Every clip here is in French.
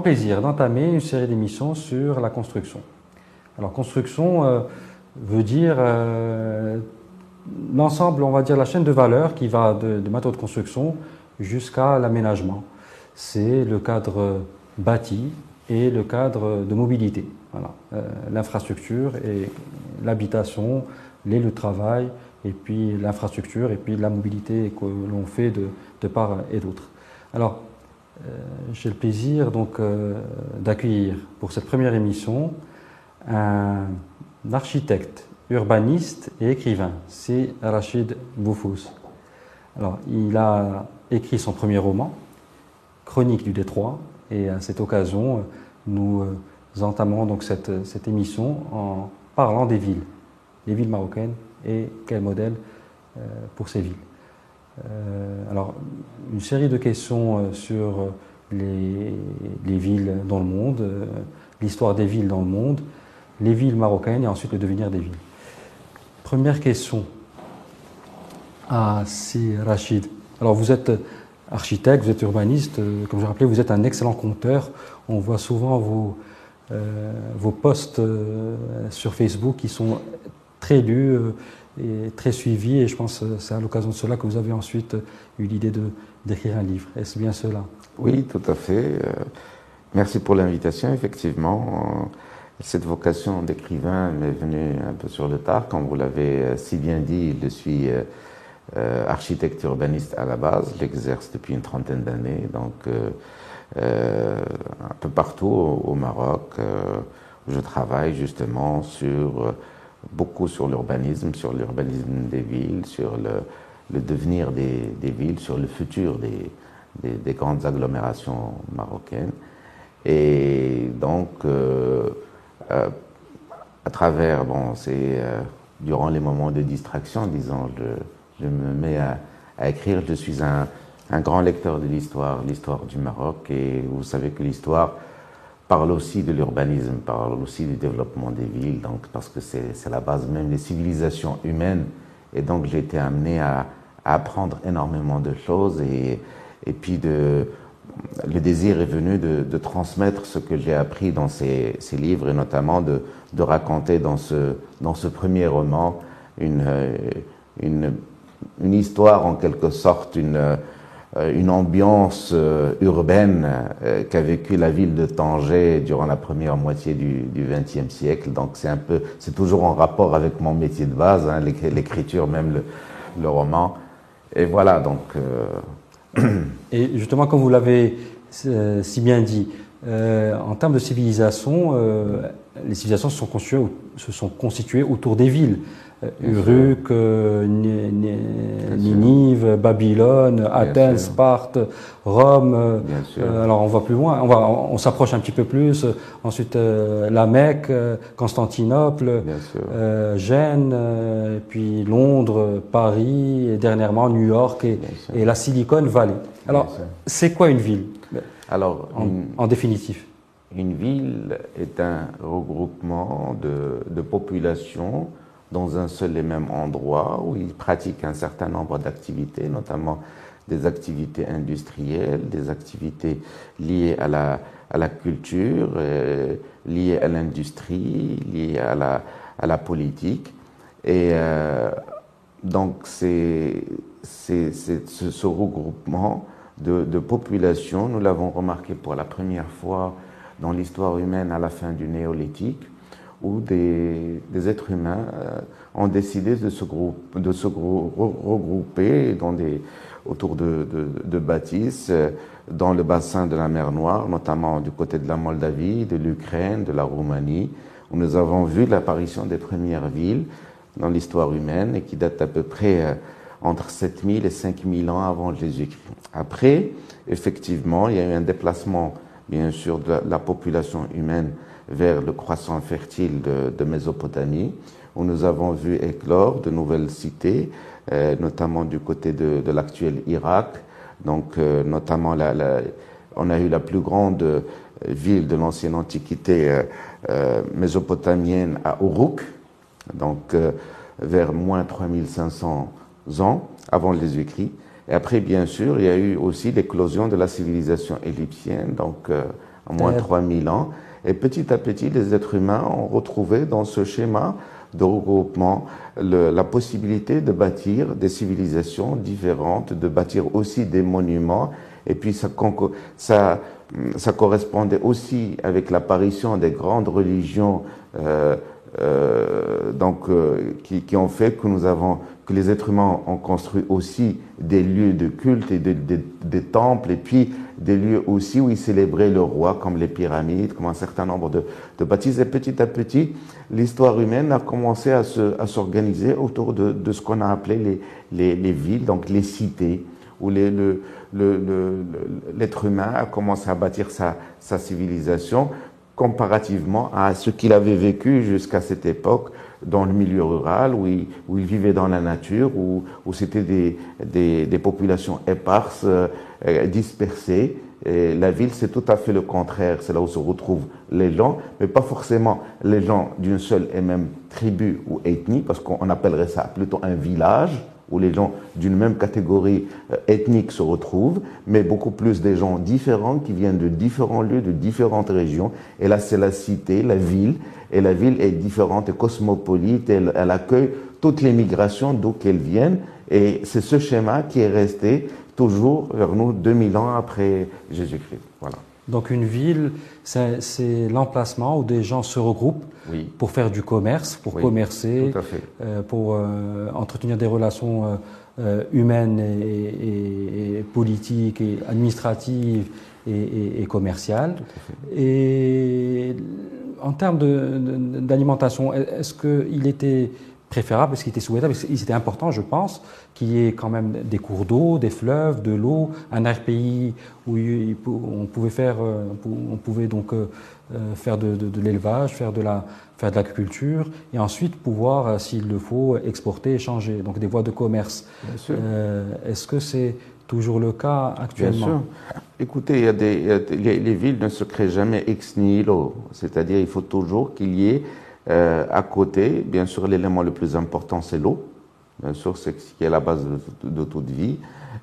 plaisir d'entamer une série d'émissions sur la construction. Alors construction euh, veut dire euh, l'ensemble, on va dire la chaîne de valeur qui va de, de matériaux de construction jusqu'à l'aménagement. C'est le cadre bâti et le cadre de mobilité. Voilà, euh, l'infrastructure et l'habitation, les lieux de travail, et puis l'infrastructure, et puis la mobilité que l'on fait de, de part et d'autre. Alors, j'ai le plaisir donc euh, d'accueillir pour cette première émission un architecte, urbaniste et écrivain, c'est Rachid Boufous. Alors, il a écrit son premier roman, Chronique du Détroit, et à cette occasion, nous euh, entamons donc cette, cette émission en parlant des villes, les villes marocaines et quel modèle euh, pour ces villes. Euh, alors, une série de questions sur les, les villes dans le monde, l'histoire des villes dans le monde, les villes marocaines et ensuite le devenir des villes. Première question à Si Rachid. Alors, vous êtes architecte, vous êtes urbaniste, euh, comme je rappelais, vous êtes un excellent conteur. On voit souvent vos, euh, posts euh, sur Facebook qui sont très lus euh, et très suivis, et je pense que c'est à l'occasion de cela que vous avez ensuite eu l'idée d'écrire un livre. Est-ce bien cela? Oui, tout à fait. Euh, merci pour l'invitation, effectivement. Cette vocation d'écrivain m'est venue un peu sur le tard, comme vous l'avez si bien dit, je suis euh, architecte urbaniste à la base, j'exerce depuis une trentaine d'années, donc euh, euh, un peu partout au, Maroc. euh, je travaille justement sur euh, beaucoup sur l'urbanisme, sur l'urbanisme des villes, sur le, devenir des, villes, sur le futur des, des, des grandes agglomérations marocaines. Et donc, euh, euh, à travers, bon, c'est euh, durant les moments de distraction, disons, je, me mets à, écrire. Je suis un grand lecteur de l'histoire, l'histoire du Maroc, et vous savez que l'histoire parle aussi de l'urbanisme, parle aussi du développement des villes, donc parce que c'est la base même des civilisations humaines. Et donc j'ai été amené à, apprendre énormément de choses et, et puis de, le désir est venu de, transmettre ce que j'ai appris dans ces, ces, livres et notamment de, de raconter dans ce, dans ce premier roman une, une, une histoire en quelque sorte, une, une ambiance euh, urbaine qu'a vécu la ville de Tanger durant la première moitié du XXe siècle. Donc c'est un peu, c'est toujours en rapport avec mon métier de base, hein, l'écriture, même le, roman. Et voilà, donc. Et justement, comme vous l'avez euh, si bien dit, euh, en termes de civilisation, euh, les civilisations se sont constituées autour des villes. Uruk, Ninive, Babylone, Athènes, Sparte, Rome. alors on va plus loin, on, va, on, s'approche un petit peu plus. Ensuite la Mecque, Constantinople, Gênes, puis Londres, Paris, et dernièrement New York et, et la Silicon Valley. Alors c'est quoi une ville? Alors, en, une, en, définitif Une ville est un regroupement de, de populations dans un seul et même endroit où ils pratiquent un certain nombre d'activités, notamment des activités industrielles, des activités liées à la, à la culture, euh, liées à l'industrie, liées à la, à la politique. Et euh, donc, c'est ce, ce regroupement de, de population. Nous l'avons remarqué pour la première fois dans l'histoire humaine à la fin du néolithique, où des, êtres humains euh, ont décidé de se, regrouper autour de bâtisses euh, dans le bassin de la mer Noire, notamment du côté de la Moldavie, de l'Ukraine, de la Roumanie, où nous avons vu l'apparition des premières villes dans l'histoire humaine et qui datent à peu près euh, entre 7000 et 5000 ans avant Jésus-Christ. Après, effectivement, il y a eu un déplacement, bien sûr, de la population humaine vers le croissant fertile de, de Mésopotamie, où nous avons vu éclore de nouvelles cités, euh, notamment du côté de, de l'actuel Irak. Donc, euh, notamment, la, la, on a eu la plus grande euh, ville de l'ancienne Antiquité euh, mésopotamienne à Uruk, donc vers moins 3500 ans avant Jésus-Christ. Et après, bien sûr, il y a eu aussi l'éclosion de la civilisation égyptienne, donc au moins 3000 ans. Et petit à petit, les êtres humains ont retrouvé dans ce schéma de regroupement la possibilité de bâtir des civilisations différentes, de bâtir aussi des monuments. Et puis ça, ça, ça correspondait aussi avec l'apparition des grandes religions euh, euh, donc, euh, qui, qui, ont fait que nous avons, que les êtres humains ont construit aussi des lieux de culte et des temples, et puis des lieux aussi où ils célébraient le roi, comme les pyramides, comme un certain nombre de, de bâtisses. Et petit à petit, l'histoire humaine a commencé à s'organiser autour de, de, ce qu'on a appelé les, les, les, villes, donc les cités, où les, le, l'être humain a commencé à bâtir sa, sa civilisation comparativement à ce qu'il avait vécu jusqu'à cette époque dans le milieu rural, où il, vivait dans la nature, où, c'était des, populations éparses, euh, dispersées. La ville, c'est tout à fait le contraire. C'est là où se retrouvent les gens, mais pas forcément les gens d'une seule et même tribu ou ethnie, parce qu'on appellerait ça plutôt un village où les gens d'une même catégorie euh, ethnique se retrouvent, mais beaucoup plus des gens différents qui viennent de différents lieux, de différentes régions. Et là, c'est la cité, la ville, et la ville est différente et cosmopolite, elle, accueille toutes les migrations d'où qu'elles viennent, et c'est ce schéma qui est resté toujours vers nous 2000 ans après Jésus-Christ. Voilà. Donc une ville, c'est l'emplacement où des gens se regroupent pour faire du commerce, pour commercer, euh, pour euh, entretenir des relations euh, humaines et, politiques et administratives et, commerciales. Et en termes d'alimentation, est-ce qu'il était préférable, ce qui était souhaitable, c'était important, je pense, qu'il y ait quand même des cours d'eau, des fleuves, de l'eau, un pays où on pouvait faire, euh, on pouvait donc euh, euh, faire de, l'élevage, faire de la, faire de l'agriculture, et ensuite pouvoir, s'il le faut, exporter, échanger, donc des voies de commerce. Est-ce que c'est toujours le cas actuellement? Bien sûr. Écoutez, il y a des, les, villes ne se créent jamais ex nihilo, c'est-à-dire il faut toujours qu'il y ait euh, à côté, bien sûr, l'élément le plus important, c'est l'eau. Bien sûr, c'est ce qui est la base de, toute vie.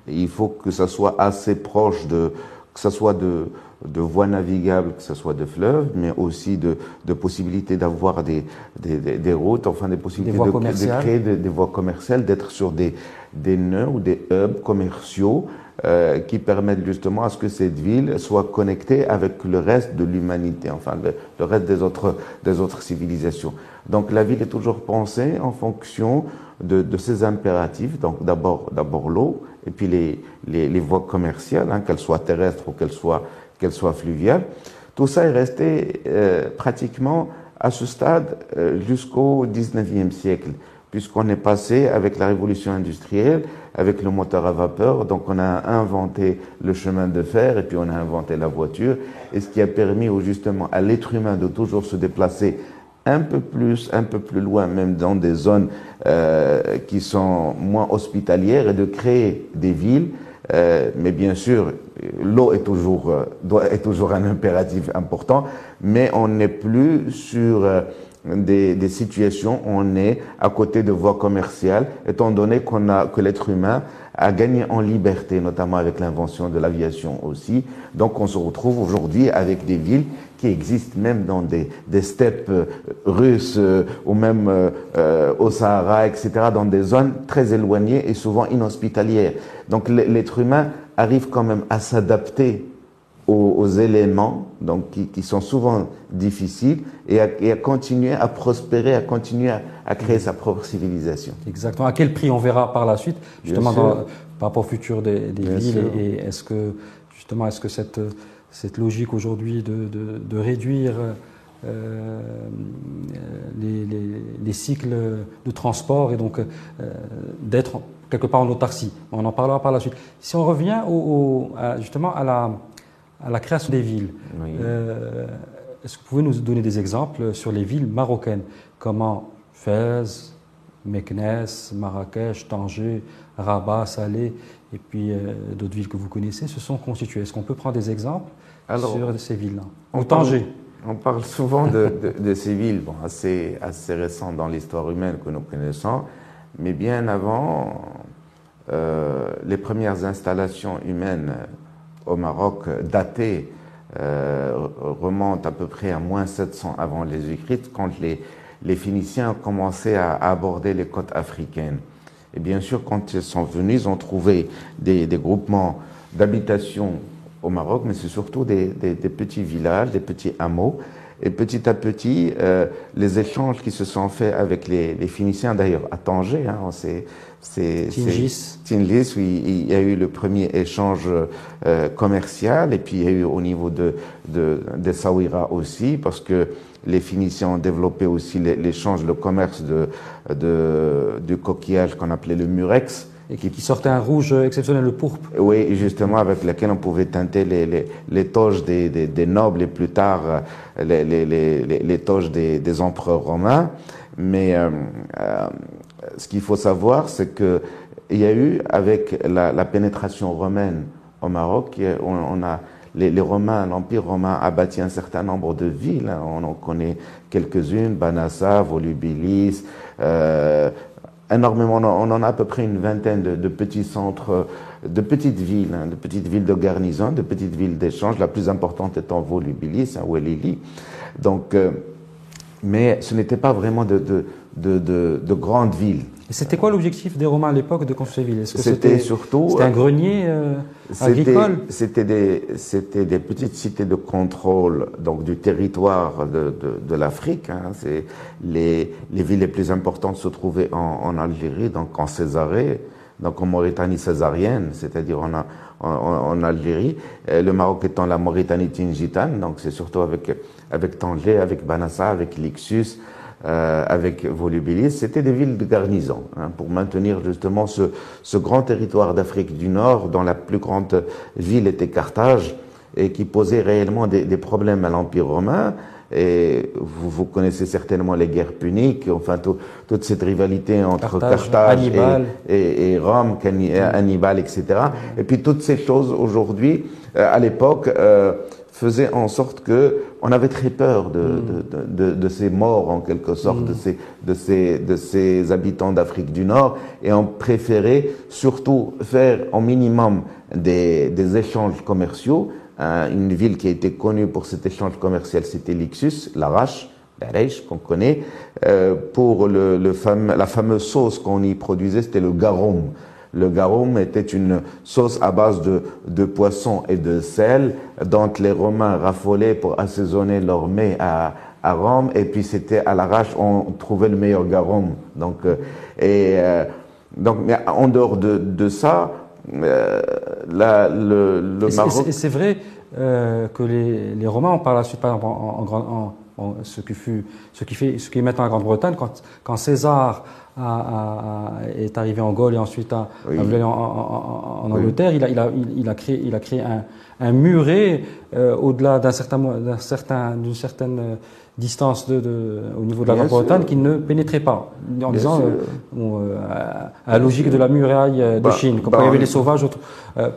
il faut que ça soit assez proche de, que ce soit de, de voies navigables, que ce soit de fleuves, mais aussi de, de possibilités d'avoir des, des, des, routes, enfin des possibilités de, de, créer des, voies commerciales, d'être sur des, des nœuds ou des hubs commerciaux euh, qui permettent justement à ce que cette ville soit connectée avec le reste de l'humanité, enfin le, reste des autres, des autres civilisations. Donc la ville est toujours pensée en fonction de, de ces impératifs, donc d'abord l'eau, et puis les, les, les voies commerciales, hein, qu'elles soient terrestres ou qu'elles soient, qu'elles soient fluviales. Tout ça est resté euh, pratiquement à ce stade euh, jusqu'au 19e siècle puisqu'on est passé avec la révolution industrielle, avec le moteur à vapeur, donc on a inventé le chemin de fer et puis on a inventé la voiture, et ce qui a permis justement à l'être humain de toujours se déplacer un peu plus, un peu plus loin, même dans des zones euh, qui sont moins hospitalières, et de créer des villes. Euh, mais bien sûr, l'eau est toujours, euh, est toujours un impératif important, mais on n'est plus sur euh, des, des, situations où on est à côté de voies commerciales, étant donné qu'on a, que l'être humain a gagné en liberté, notamment avec l'invention de l'aviation aussi. Donc on se retrouve aujourd'hui avec des villes qui existent même dans des, des steppes euh, russes euh, ou même euh, au Sahara, etc., dans des zones très éloignées et souvent inhospitalières. Donc l'être humain arrive quand même à s'adapter aux, éléments donc, qui, qui, sont souvent difficiles et à, et à, continuer à prospérer, à continuer à, à, créer sa propre civilisation. Exactement. À quel prix on verra par la suite, justement dans, par rapport au futur des, des villes et, est-ce que justement est-ce que cette, cette logique aujourd'hui de, de, de, réduire euh, les, les, les, cycles de transport et donc euh, d'être quelque part en autarcie? On en parlera par la suite. Si on revient au, au, à, justement à la, à la création des villes. Euh, est-ce que vous pouvez nous donner des exemples sur les villes marocaines? Comment Fès, Meknes, Marrakech, Tanger, Rabat, Salé et puis euh, d'autres villes que vous connaissez se sont constituées. Est-ce qu'on peut prendre des exemples sur ces villes-là? Ou Tanger? on parle souvent de, de, ces villes bon, assez, assez récentes dans l'histoire humaine que nous connaissons, mais bien avant, euh, les premières installations humaines au Maroc daté remonte à peu près à moins 700 avant les écrites, quand les, les Phéniciens ont commencé à, aborder les côtes africaines. Et bien sûr, quand ils sont venus, ils ont trouvé des, groupements d'habitation au Maroc, mais c'est surtout des, petits villages, des petits hameaux. Et petit à petit, euh, les échanges qui se sont faits avec les, les Phéniciens, d'ailleurs à Tanger, hein, c'est c'est Tingis, où il, y a eu le premier échange euh, commercial, et puis il y a eu au niveau de, de, de Sawira aussi, parce que les Phéniciens ont développé aussi l'échange, le commerce de, de, du coquillage qu'on appelait le murex. Et qui, sortait un rouge exceptionnel, le pourpre. Oui, justement, avec lequel on pouvait teinter les, les, les toges des, des, des, nobles et plus tard les, les, les toges des, des, empereurs romains. Mais euh, euh, ce qu'il faut savoir, c'est que il y a eu, avec la, la pénétration romaine au Maroc, on, on a les, Romains, l'Empire romain a bâti un certain nombre de villes. Hein. On en connaît quelques-unes, Banassa, Volubilis, euh, énormément. On en a à peu près une vingtaine de, petits centres, de petites villes, hein, de petites villes de garnison, de petites villes d'échange. La plus importante étant Volubilis, hein, Welili. Donc, euh, mais ce n'était pas vraiment de, de, de, de grandes villes. Et c'était quoi l'objectif des Romains à l'époque de villes? C'était surtout. C'était un grenier euh, agricole? C'était des, c'était des petites cités de contrôle donc du territoire de, de, de l'Afrique. Hein. C'est les, les villes les plus importantes se trouvaient en, en Algérie, donc en Césarée, donc en Mauritanie césarienne, c'est-à-dire en, en, en, Algérie. le Maroc étant la Mauritanie tingitane, donc c'est surtout avec, avec Tanger, avec Banassa, avec Lixus, euh, avec Volubilis, c'était des villes de garnison hein, pour maintenir justement ce, ce grand territoire d'Afrique du Nord dont la plus grande ville était Carthage et qui posait réellement des, des problèmes à l'Empire romain. Et vous, vous, connaissez certainement les guerres puniques, enfin toute cette rivalité entre Carthage, et, et, et, Rome, Hannibal, etc. Et puis toutes ces choses aujourd'hui, euh, à l'époque, euh, faisait en sorte que on avait très peur de, mm. de, de, de ces morts en quelque sorte, de, mm. ces, de, ces, de ces habitants d'Afrique du Nord, et on préférait surtout faire au minimum des, des échanges commerciaux. une ville qui a été connue pour cet échange commercial, c'était Lixus, l'Arrache, l'Arèche qu'on connaît. Euh, pour le, le fameux, la fameuse sauce qu'on y produisait, c'était le garum. Le garum était une sauce à base de, de poisson et de sel dont les Romains raffolaient pour assaisonner leur mets à, à Rome. Et puis c'était à l'arrache, on trouvait le meilleur garum. Donc, euh, et, euh, donc, mais en dehors de, de ça, euh, la, le, le Maroc. C'est vrai euh, que les, les Romains, on par la suite, par exemple, en, en, en, ce qui fut, ce qui fait, ce qui est maintenant en Grande-Bretagne, quand, quand César est arrivé en Gaule et ensuite en, Angleterre, il, a, il, a, il, a, créé, il a créé un, un muret euh, au-delà d'un certain, d'un certain, d'une certaine euh, distance de, de, au niveau de la Grande-Bretagne qui ne pénétrait pas, en disant euh, à la logique de la muraille de bah, Chine, comme bah, il y avait les sauvages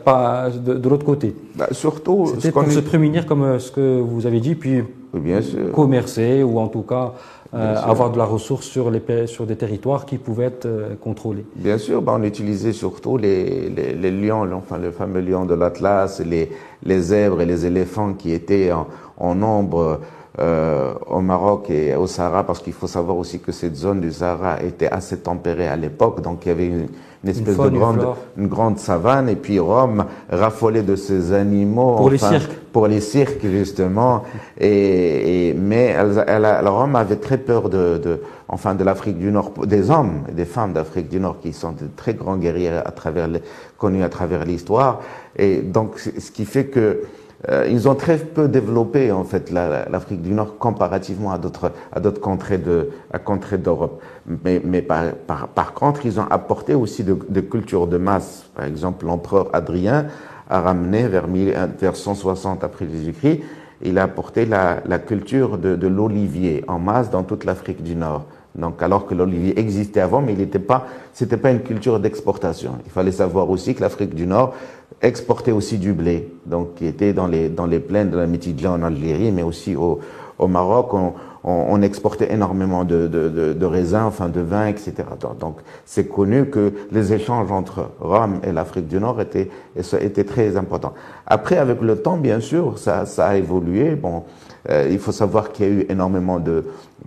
pas de, de l'autre côté. Bah, surtout, c'était pour se prémunir comme ce que vous avez dit, puis bien commercer ou en tout cas euh, avoir de la ressource sur, les, sur des territoires qui pouvaient être euh, contrôlés. Bien sûr, ben, on utilisait surtout les, les, les lions, enfin le fameux lion de l'Atlas, les, les zèbres et les éléphants qui étaient en, en nombre euh, au Maroc et au Sahara, parce qu'il faut savoir aussi que cette zone du Sahara était assez tempérée à l'époque, donc il y avait une, une espèce de grande, une grande savane, et puis Rome raffolait de ces animaux. Pour les cirques. Pour les cirques, justement. Et, et mais elle, elle, Rome avait très peur de, de enfin, de l'Afrique du Nord, des hommes et des femmes d'Afrique du Nord qui sont de très grands guerriers à travers, connus à travers l'histoire. Et donc, ce qui fait que euh, ils ont très peu développé en fait l'Afrique du Nord comparativement à d'autres à d'autres contrées de à contrées d'Europe. Mais, mais par, par, par, contre, ils ont apporté aussi de, de cultures de masse. Par exemple, l'empereur Adrien a ramené vers, vers 160 après Jésus-Christ, il a apporté la, la culture de, de l'olivier en masse dans toute l'Afrique du Nord. Donc, alors que l'olivier existait avant, mais il n'était pas, c'était pas une culture d'exportation. Il fallait savoir aussi que l'Afrique du Nord exportait aussi du blé, donc qui était dans les dans les plaines de la Métidja en Algérie, mais aussi au, au Maroc. On, on, exportait énormément de, de, de, raisins, enfin de vin, etc. Donc c'est connu que les échanges entre Rome et l'Afrique du Nord étaient, étaient très importants. Après, avec le temps, bien sûr, ça, ça a évolué. Bon, euh, il faut savoir qu'il y a eu énormément de,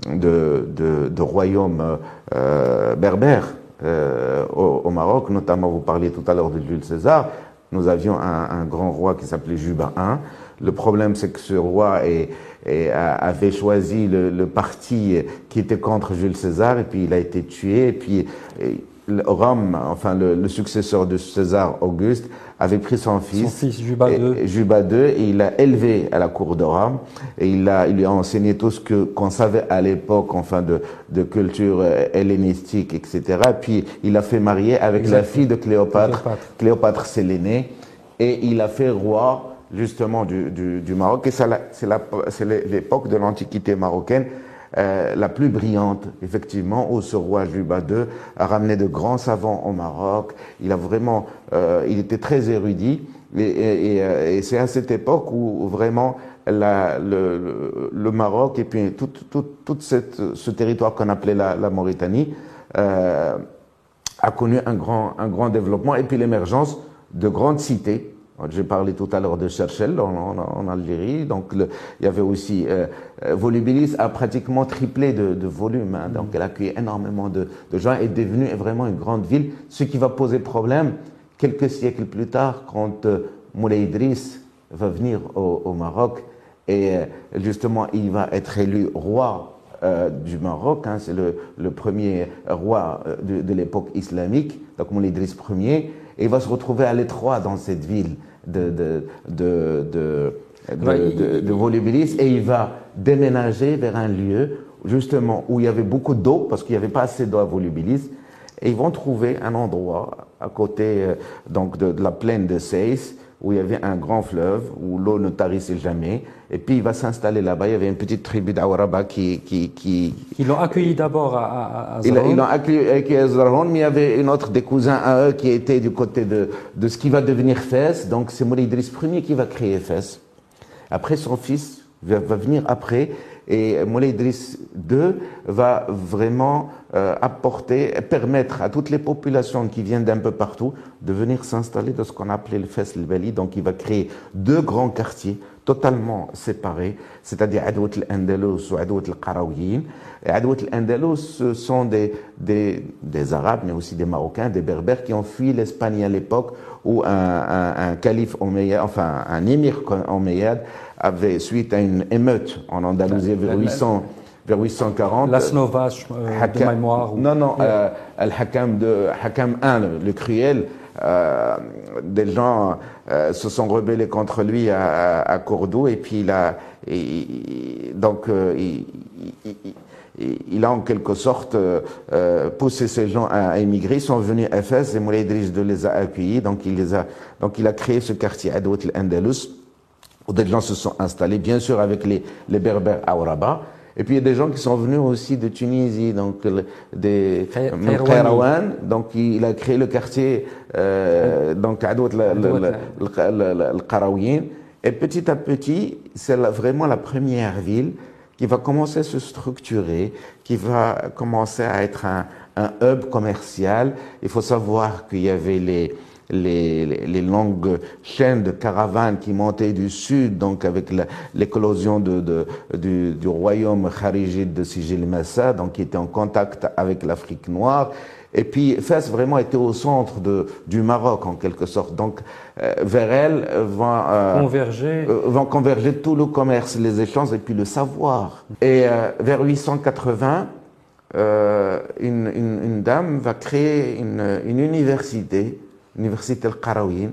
de, de, royaumes euh, berbères euh, au, au, Maroc, notamment vous parliez tout à l'heure de Jules César. Nous avions un, grand roi qui s'appelait Juba I. Le problème, c'est que ce roi avait choisi le, parti qui était contre Jules César et puis il a été tué et puis Rome, enfin le, successeur de César Auguste, avait pris son fils, son fils Juba II. Juba II, et il l'a élevé à la cour de Rome, et il, a, il lui a enseigné tout ce que qu'on savait à l'époque, enfin de, de culture euh, hellénistique, etc. Puis il l'a fait marier avec la fille de Cléopâtre. Cléopâtre, Cléopâtre c'est l'aîné, et il a fait roi justement du, du, du Maroc. Et c'est l'époque de l'Antiquité marocaine euh, la plus brillante, effectivement, où ce roi Juba II a ramené de grands savants au Maroc. Il a vraiment, euh, il était très érudit. Et, et, et, c'est à cette époque où, vraiment la, le, le, Maroc et puis tout, tout, tout cette, ce territoire qu'on appelait la, la Mauritanie euh, a connu un grand, un grand développement et puis l'émergence de grandes cités j'ai parlé tout à l'heure de Cherchel en, Algérie. Donc, il y avait aussi euh, euh, Volubilis a pratiquement triplé de, volume. Hein, donc, elle a accueilli énormément de, gens et est devenue vraiment une grande ville. Ce qui va poser problème quelques siècles plus tard, quand euh, Moulay Idriss va venir au, Maroc et euh, justement il va être élu roi euh, du Maroc. Hein, C'est le, premier roi de, de l'époque islamique, donc Moulay Idriss Ier et il va se retrouver à l'étroit dans cette ville de, de, de, de de, de, Volubilis et il va déménager vers un lieu justement où il y avait beaucoup d'eau parce qu'il n'y avait pas assez d'eau à Volubilis et ils vont trouver un endroit à côté euh, donc de, de, la plaine de Seis où il y avait un grand fleuve, où l'eau ne tarissait jamais. Et puis il va s'installer là-bas. Il y avait une petite tribu d'Awaraba qui, qui, qui... Ils l'ont accueilli d'abord à, à, Ils l'ont accueilli à Zahran, mais il y avait une autre des cousins à eux qui était du côté de, de ce qui va devenir Fès. Donc c'est Moulay Idriss Ier qui va créer Fès. Après, son fils va, va venir après. Et Moulay Idriss II va vraiment euh, apporter, permettre à toutes les populations qui viennent d'un peu partout de venir s'installer dans ce qu'on appelait le Fes el Donc il va créer deux grands quartiers totalement séparés, c'est-à-dire Adouat al-Andalus ou Adouat al-Qarawiyyin. Adouat al-Andalus, ce sont des, des, des, Arabes, mais aussi des Marocains, des Berbères qui ont fui l'Espagne à l'époque où un, un, un calife omeyyade, enfin un émir omeyyade avait, suite à une émeute en Andalousie vers 800, vers 840. La euh, de mémoire. Non, non, euh, Al-Hakam de Hakam I, le, cruel. Euh, des gens euh, se sont rebellés contre lui à, à, Cordoue et puis il a, donc euh, il, il, il, a en quelque sorte euh, poussé ces gens à émigrer. Ils sont venus à Fès et Moulay Idriss de les a accueillis. Donc il les a, donc il a créé ce quartier Adouat al-Andalus où des gens se sont installés, bien sûr avec les, les Berbères à Ouraba. Et puis il y a des gens qui sont venus aussi de Tunisie, donc des Khairawan. Donc il a créé le quartier, euh, donc Adout al-Qarawiyyin. Et petit à petit, c'est vraiment la première ville qui va commencer à se structurer, qui va commencer à être un, un hub commercial. Il faut savoir qu'il y avait les les, les, longues chaînes de caravanes qui montaient du sud, donc avec l'éclosion de, de, du, du, royaume kharijite de Sijil Massa, donc qui était en contact avec l'Afrique noire. Et puis Fès vraiment était au centre de, du Maroc en quelque sorte. Donc euh, vers elle vont, euh, converger. Euh, vont converger tout le commerce, les échanges et puis le savoir. Et euh, vers 880, euh, une, une, une, dame va créer une, une université l'université Al-Qarawin,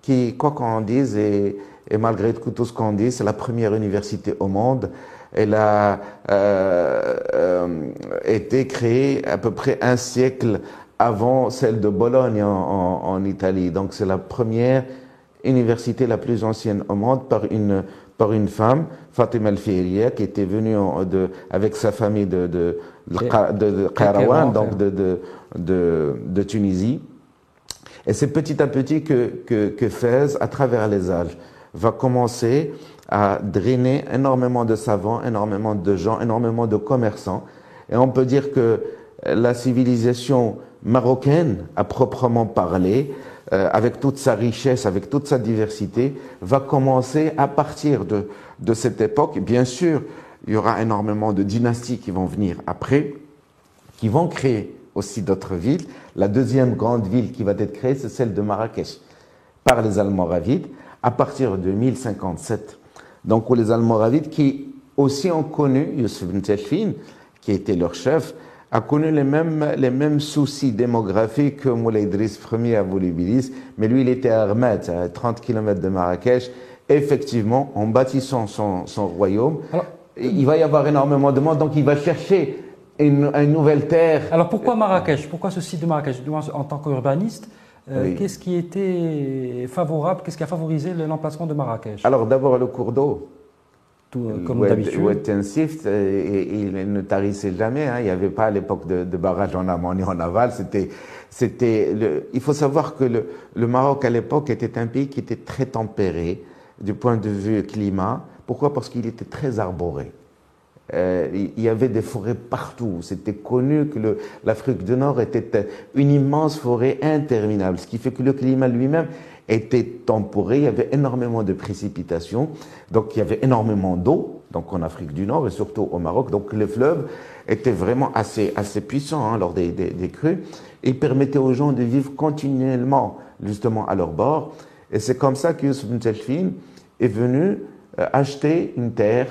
qui, quoi qu'on dise, et, et, malgré tout ce qu'on dit, c'est la première université au monde. Elle a euh, euh, été créée à peu près un siècle avant celle de Bologne en, en, en Italie. Donc c'est la première université la plus ancienne au monde par une par une femme, Fatima al qui était venue en, de, avec sa famille de de, de, de, de donc de, de Tunisie. Et c'est petit à petit que, que, que Fès, à travers les âges, va commencer à drainer énormément de savants, énormément de gens, énormément de commerçants. Et on peut dire que la civilisation marocaine, à proprement parler, euh, avec toute sa richesse, avec toute sa diversité, va commencer à partir de, de cette époque. Bien sûr, il y aura énormément de dynasties qui vont venir après, qui vont créer aussi d'autres villes. La deuxième grande ville qui va être créée, c'est celle de Marrakech, par les Almoravides, à partir de 1057. Donc, les Almoravides qui aussi ont connu Youssef ibn qui était leur chef, a connu les mêmes, les mêmes soucis démographiques que Moulay Idriss Ier à Boulibilis, mais lui, il était à Armat, à 30 km de Marrakech. Effectivement, en bâtissant son, son royaume, il va y avoir énormément de monde, donc il va chercher une, nouvelle terre. Alors pourquoi Marrakech? Pourquoi ce site de Marrakech? En tant qu'urbaniste, euh, qu'est-ce qui était favorable, qu'est-ce qui a favorisé l'emplacement de Marrakech? Alors d'abord le cours d'eau. Tout, euh, comme d'habitude. Euh, il ne tarissait jamais. Hein. Il n'y avait pas à l'époque de, barrage en amont ni en aval. C'était, c'était il faut savoir que le, le Maroc à l'époque était un pays qui était très tempéré du point de vue climat. Pourquoi? Parce qu'il était très arboré. Euh, il y avait des forêts partout. C'était connu que l'Afrique du Nord était une immense forêt interminable, ce qui fait que le climat lui-même était temporé. Il y avait énormément de précipitations, donc il y avait énormément d'eau, donc en Afrique du Nord et surtout au Maroc. Donc les fleuves étaient vraiment assez, assez puissants hein, lors des, crues et permettaient aux gens de vivre continuellement justement à leur bord. Et c'est comme ça que Youssef est venu euh, acheter une terre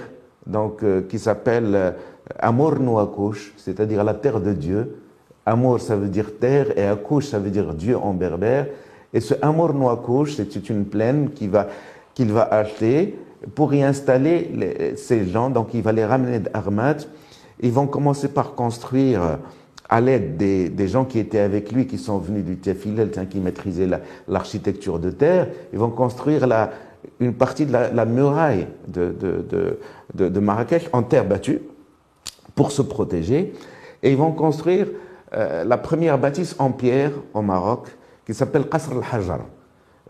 donc, euh, qui s'appelle euh, Amor Nouakouche, c'est-à-dire la terre de Dieu. Amor, ça veut dire terre, et Akouche, ça veut dire Dieu en berbère. Et ce Amor Nouakouche, c'est une plaine qu'il va, qu'il va acheter pour y installer ces gens. Donc, il va les ramener d'Armat. Ils vont commencer par construire à l'aide des, des, gens qui étaient avec lui, qui sont venus du Tefilel, qui maîtrisaient l'architecture de terre, ils vont construire la, une partie de la, muraille de, de, de, Marrakech en terre battue pour se protéger. Et ils vont construire euh, la première bâtisse en pierre au Maroc qui s'appelle Qasr al-Hajar.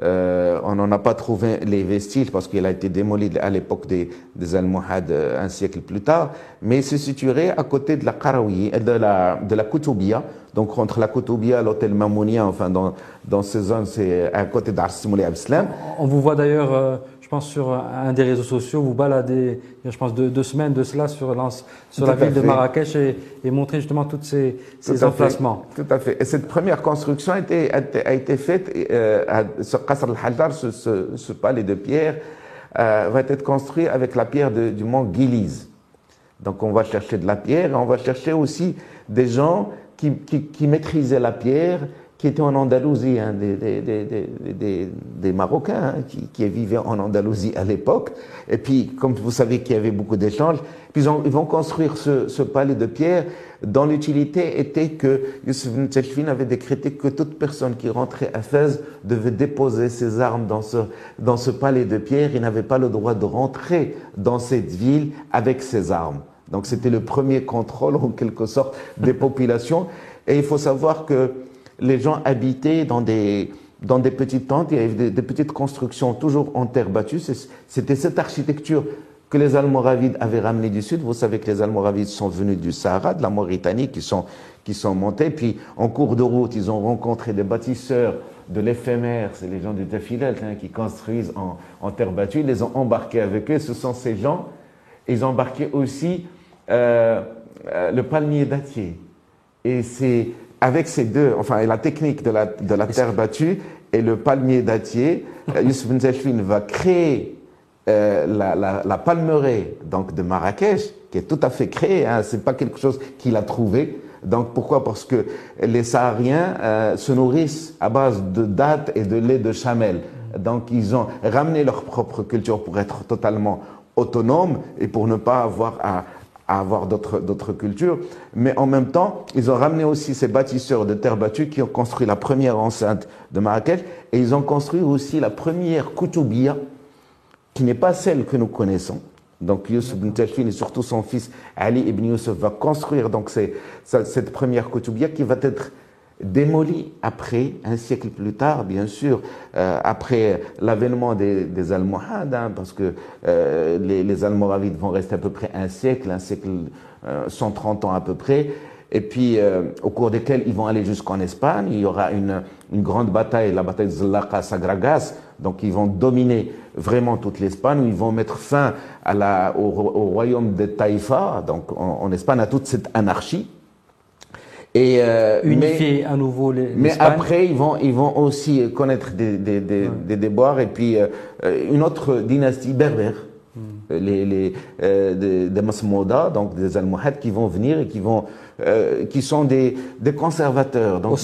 Euh, on n'en a pas trouvé les vestiges parce qu'il a été démoli à l'époque des, des Almohades euh, un siècle plus tard, mais il se situerait à côté de la Qarawi, de la, de la Koutoubia, donc entre la Koutoubia, l'hôtel Mamounia, enfin dans, dans ces zones, c'est à côté d'Arsimouli Abslam. On vous voit d'ailleurs, euh, pense, sur un des réseaux sociaux, vous baladez, je pense, deux, deux semains de cela sur, sur la ville de Marrakech et, et, montrer justement tous ces, ces emplacements. tout à fait. Et cette première construction a été, a été faite euh, sur Qasr al-Hajar, ce, ce, ce, palais de pierre, euh, va être construit avec la pierre de, du mont Giliz. Donc on va chercher de la pierre et on va chercher aussi des gens qui, maîtrisaient la pierre, qui étaient en Andalousie, hein, des, Marocains hein, qui, vivaient en Andalousie à l'époque. Et puis, comme vous savez qu'il y avait beaucoup d'échanges, puis ils, vont construire ce, palais de pierre dont l'utilité était que Youssef ibn avait décrété que toute personne qui rentrait à Fès devait déposer ses armes dans ce, dans ce palais de pierre. Il n'avait pas le droit de rentrer dans cette ville avec ses armes. Donc c'était le premier contrôle en quelque sorte des populations. Et il faut savoir que les gens habitaient dans des, dans des petites tentes, il y avait des, petites constructions toujours en terre battue. C'était cette architecture que les Almoravides avaient ramenée du sud. Vous savez que les Almoravides sont venus du Sahara, de la Mauritanie, qui sont, qui sont montés. Puis en cours de route, ils ont rencontré des bâtisseurs de l'éphémère, c'est les gens du Tafilel hein, qui construisent en, en terre battue. Ils les ont embarqués avec eux. Ce sont ces gens. Ils ont embarqué aussi euh, euh, le palmier dattier. Et c'est avec ces deux, enfin, la technique de la, de la terre battue et le palmier dattier, euh, Youssef Ben va créer la, la, la, palmeraie donc, de Marrakech, qui est tout à fait créée, hein, c'est pas quelque chose qu'il a trouvé. Donc pourquoi? Parce que les Sahariens se nourrissent à base de dattes et de lait de chamel. Donc ils ont ramené leur propre culture pour être totalement autonomes et pour ne pas avoir à, à avoir d'autres cultures. Mais en même temps, ils ont ramené aussi ces bâtisseurs de terre battue qui ont construit la première enceinte de Marrakech et ils ont construit aussi la première Koutoubia qui n'est pas celle que nous connaissons. Donc Youssef ibn Tashfin et surtout son fils Ali ibn Youssef va construire donc cette première Koutoubia qui va être démoli après, un siècle plus tard, bien sûr, euh, après l'avènement des, des Almohades, hein, parce que euh, les, les, Almoravides vont rester à peu près un siècle, un siècle, 130 ans à peu près, et puis au cours desquels ils vont aller jusqu'en Espagne. Il y aura une, une grande bataille, la bataille de Zlaqa Sagragas, donc ils vont dominer vraiment toute l'Espagne, ils vont mettre fin à la, au, royaume de Taïfa, donc en, Espagne, à toute cette anarchie. Et euh, unifier à nouveau les. Mais après, ils vont, ils vont aussi connaître des, des, des, des déboires et puis euh, une autre dynastie berbère. Hmm. les, les euh, des, Masmouda, donc des Almohades qui vont venir et qui vont euh, qui sont des, des conservateurs. Donc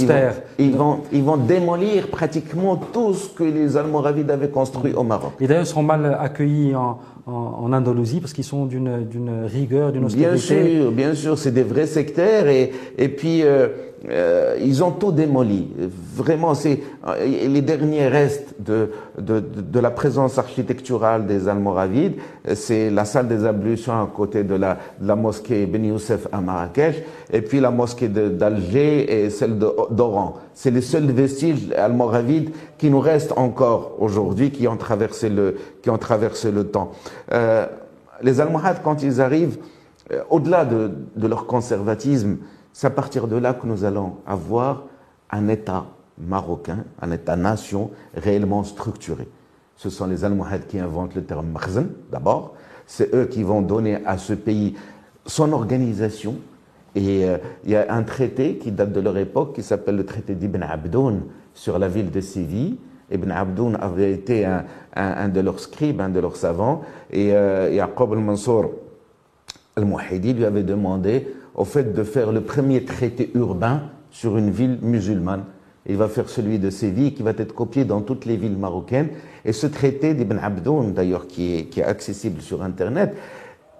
Ils, vont, ils, vont, démolir pratiquement tout ce que les Almoravides avaient construit au Maroc. Et d'ailleurs, ils seront mal accueillis en, en, Andalousie parce qu'ils sont d'une rigueur, d'une austérité. Bien sûr, bien sûr, c'est des vrais sectaires et, et puis euh, euh, ils ont tout démoli. Vraiment, c'est euh, les derniers restes de, de, de, la présence architecturale des Almoravides. C'est la salle des ablutions à côté de la, de la mosquée Ben Youssef à Marrakech, et puis la mosquée d'Alger et celle d'Oran. C'est les seuls vestiges almoravides qui nous restent encore aujourd'hui, qui ont traversé le, qui ont traversé le temps. Euh, les Almohades, quand ils arrivent, euh, au-delà de, de leur conservatisme, c'est à partir de là que nous allons avoir un État marocain, un État-nation réellement structuré. Ce sont les Almohades qui inventent le terme makhzen, d'abord. C'est eux qui vont donner à ce pays son organisation. Et euh, il y a un traité qui date de leur époque, qui s'appelle le traité d'Ibn Abdoun sur la ville de Séville. Ibn Abdoun avait été un, de leurs scribes, un de leurs savants, et euh, Yaqub al-Mansour al-Muhidi lui avait demandé au fait de faire le premier traité urbain sur une ville musulmane. Il va faire celui de Séville qui va être copié dans toutes les villes marocaines. Et ce traité d'Ibn Abdoun, d'ailleurs, qui est, accessible sur Internet,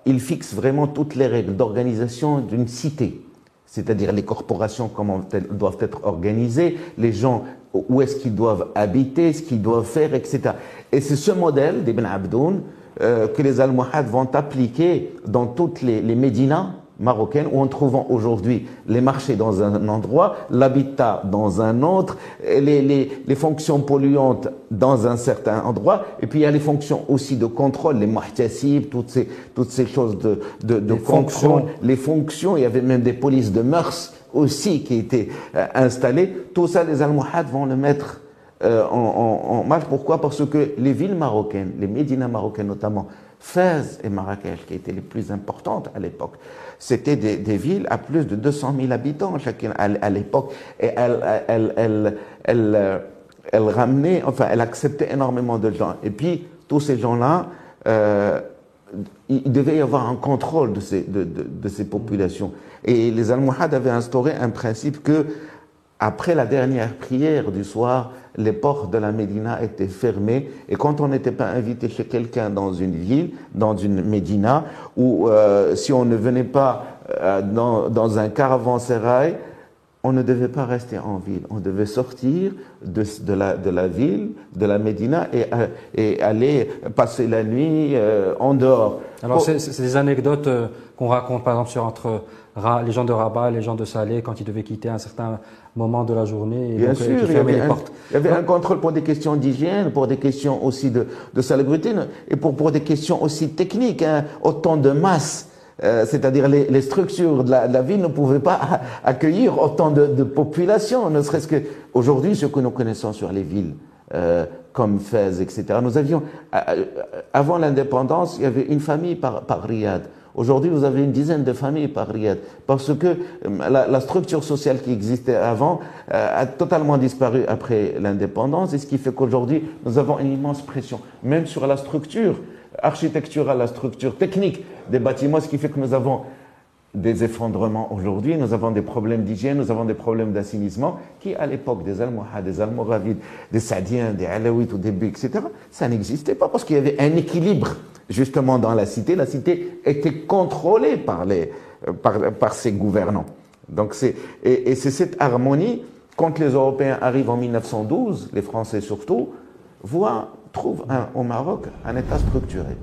il fixe vraiment toutes les règles d'organisation d'une cité. C'est-à-dire les corporations, comment elles doivent être organisées, les gens, où est-ce qu'ils doivent habiter, ce qu'ils doivent faire, etc. Et c'est ce modèle d'Ibn Abdoun euh, que les Almohades vont appliquer dans toutes les, les médinas marocaine où en trouvant aujourd'hui les marchés dans un endroit, l'habitat dans un autre, les, les, les, fonctions polluantes dans un certain endroit, et puis il y a les fonctions aussi de contrôle, les muhtasib, toutes ces, toutes ces choses de, de, de contrôle, fonctions. les fonctions, il y avait même des polices de mœurs aussi qui étaient euh, installées. Tout ça, les Almohades vont le mettre euh, en, en, en marche. Pourquoi? Parce que les villes marocaines, les médinas marocaines notamment, Fès et Marrakech, qui étaient les plus importantes à l'époque, c'était des, villes à plus de 200 000 habitants chacune à, l'époque. Et elle, elle, elle, elle, elle, ramenait, enfin, elle acceptait énormément de gens. Et puis, tous ces gens-là, euh, il devait y avoir un contrôle de ces, de, de, de ces populations. Et les Almohades avaient instauré un principe que, après la dernière prière du soir, les portes de la Médina étaient fermées et quand on n'était pas invité chez quelqu'un dans une ville, dans une Médina, ou euh, si on ne venait pas euh, dans, dans, un caravansérail, on ne devait pas rester en ville. On devait sortir de, de, la, de la, ville, de la Médina et, euh, et aller passer la nuit euh, en dehors. Alors, c'est des anecdotes qu'on raconte, par exemple, sur entre les gens de Rabat, les gens de Salé, quand ils devaient quitter un certain moment de la journée Bien sûr, il y avait, un, il y avait un, contrôle pour des questions d'hygiène, pour des questions aussi de, de salubrité et pour, pour des questions aussi techniques, hein, autant de masse. Euh, c'est-à-dire les, les, structures de la, de la, ville ne pouvaient pas accueillir autant de, de population, ne serait-ce que aujourd'hui ce que nous connaissons sur les villes. Euh, comme Fès, etc. Nous avions, euh, avant l'indépendance, il y avait une famille par, par Riyad. Aujourd'hui, vous avez une dizaine de familles par Riyad, parce que euh, la, structure sociale qui existait avant euh, a totalement disparu après l'indépendance, et ce qui fait qu'aujourd'hui, nous avons une immense pression, même sur la structure architecturale, la structure technique des bâtiments, ce qui fait que nous avons des effondrements aujourd'hui, nous avons des problèmes d'hygiène, nous avons des problèmes d'assainissement qui, à l'époque des Almohades, des Almoravides, des Sadiens, des Alaouites au début, etc., ça n'existait pas parce qu'il y avait un équilibre justement dans la cité. La cité était contrôlée par, les, par, par ses gouvernants. Donc c'est, et, c'est cette harmonie, quand les Européens arrivent en 1912, les Français surtout, voient, trouvent au Maroc un État structuré.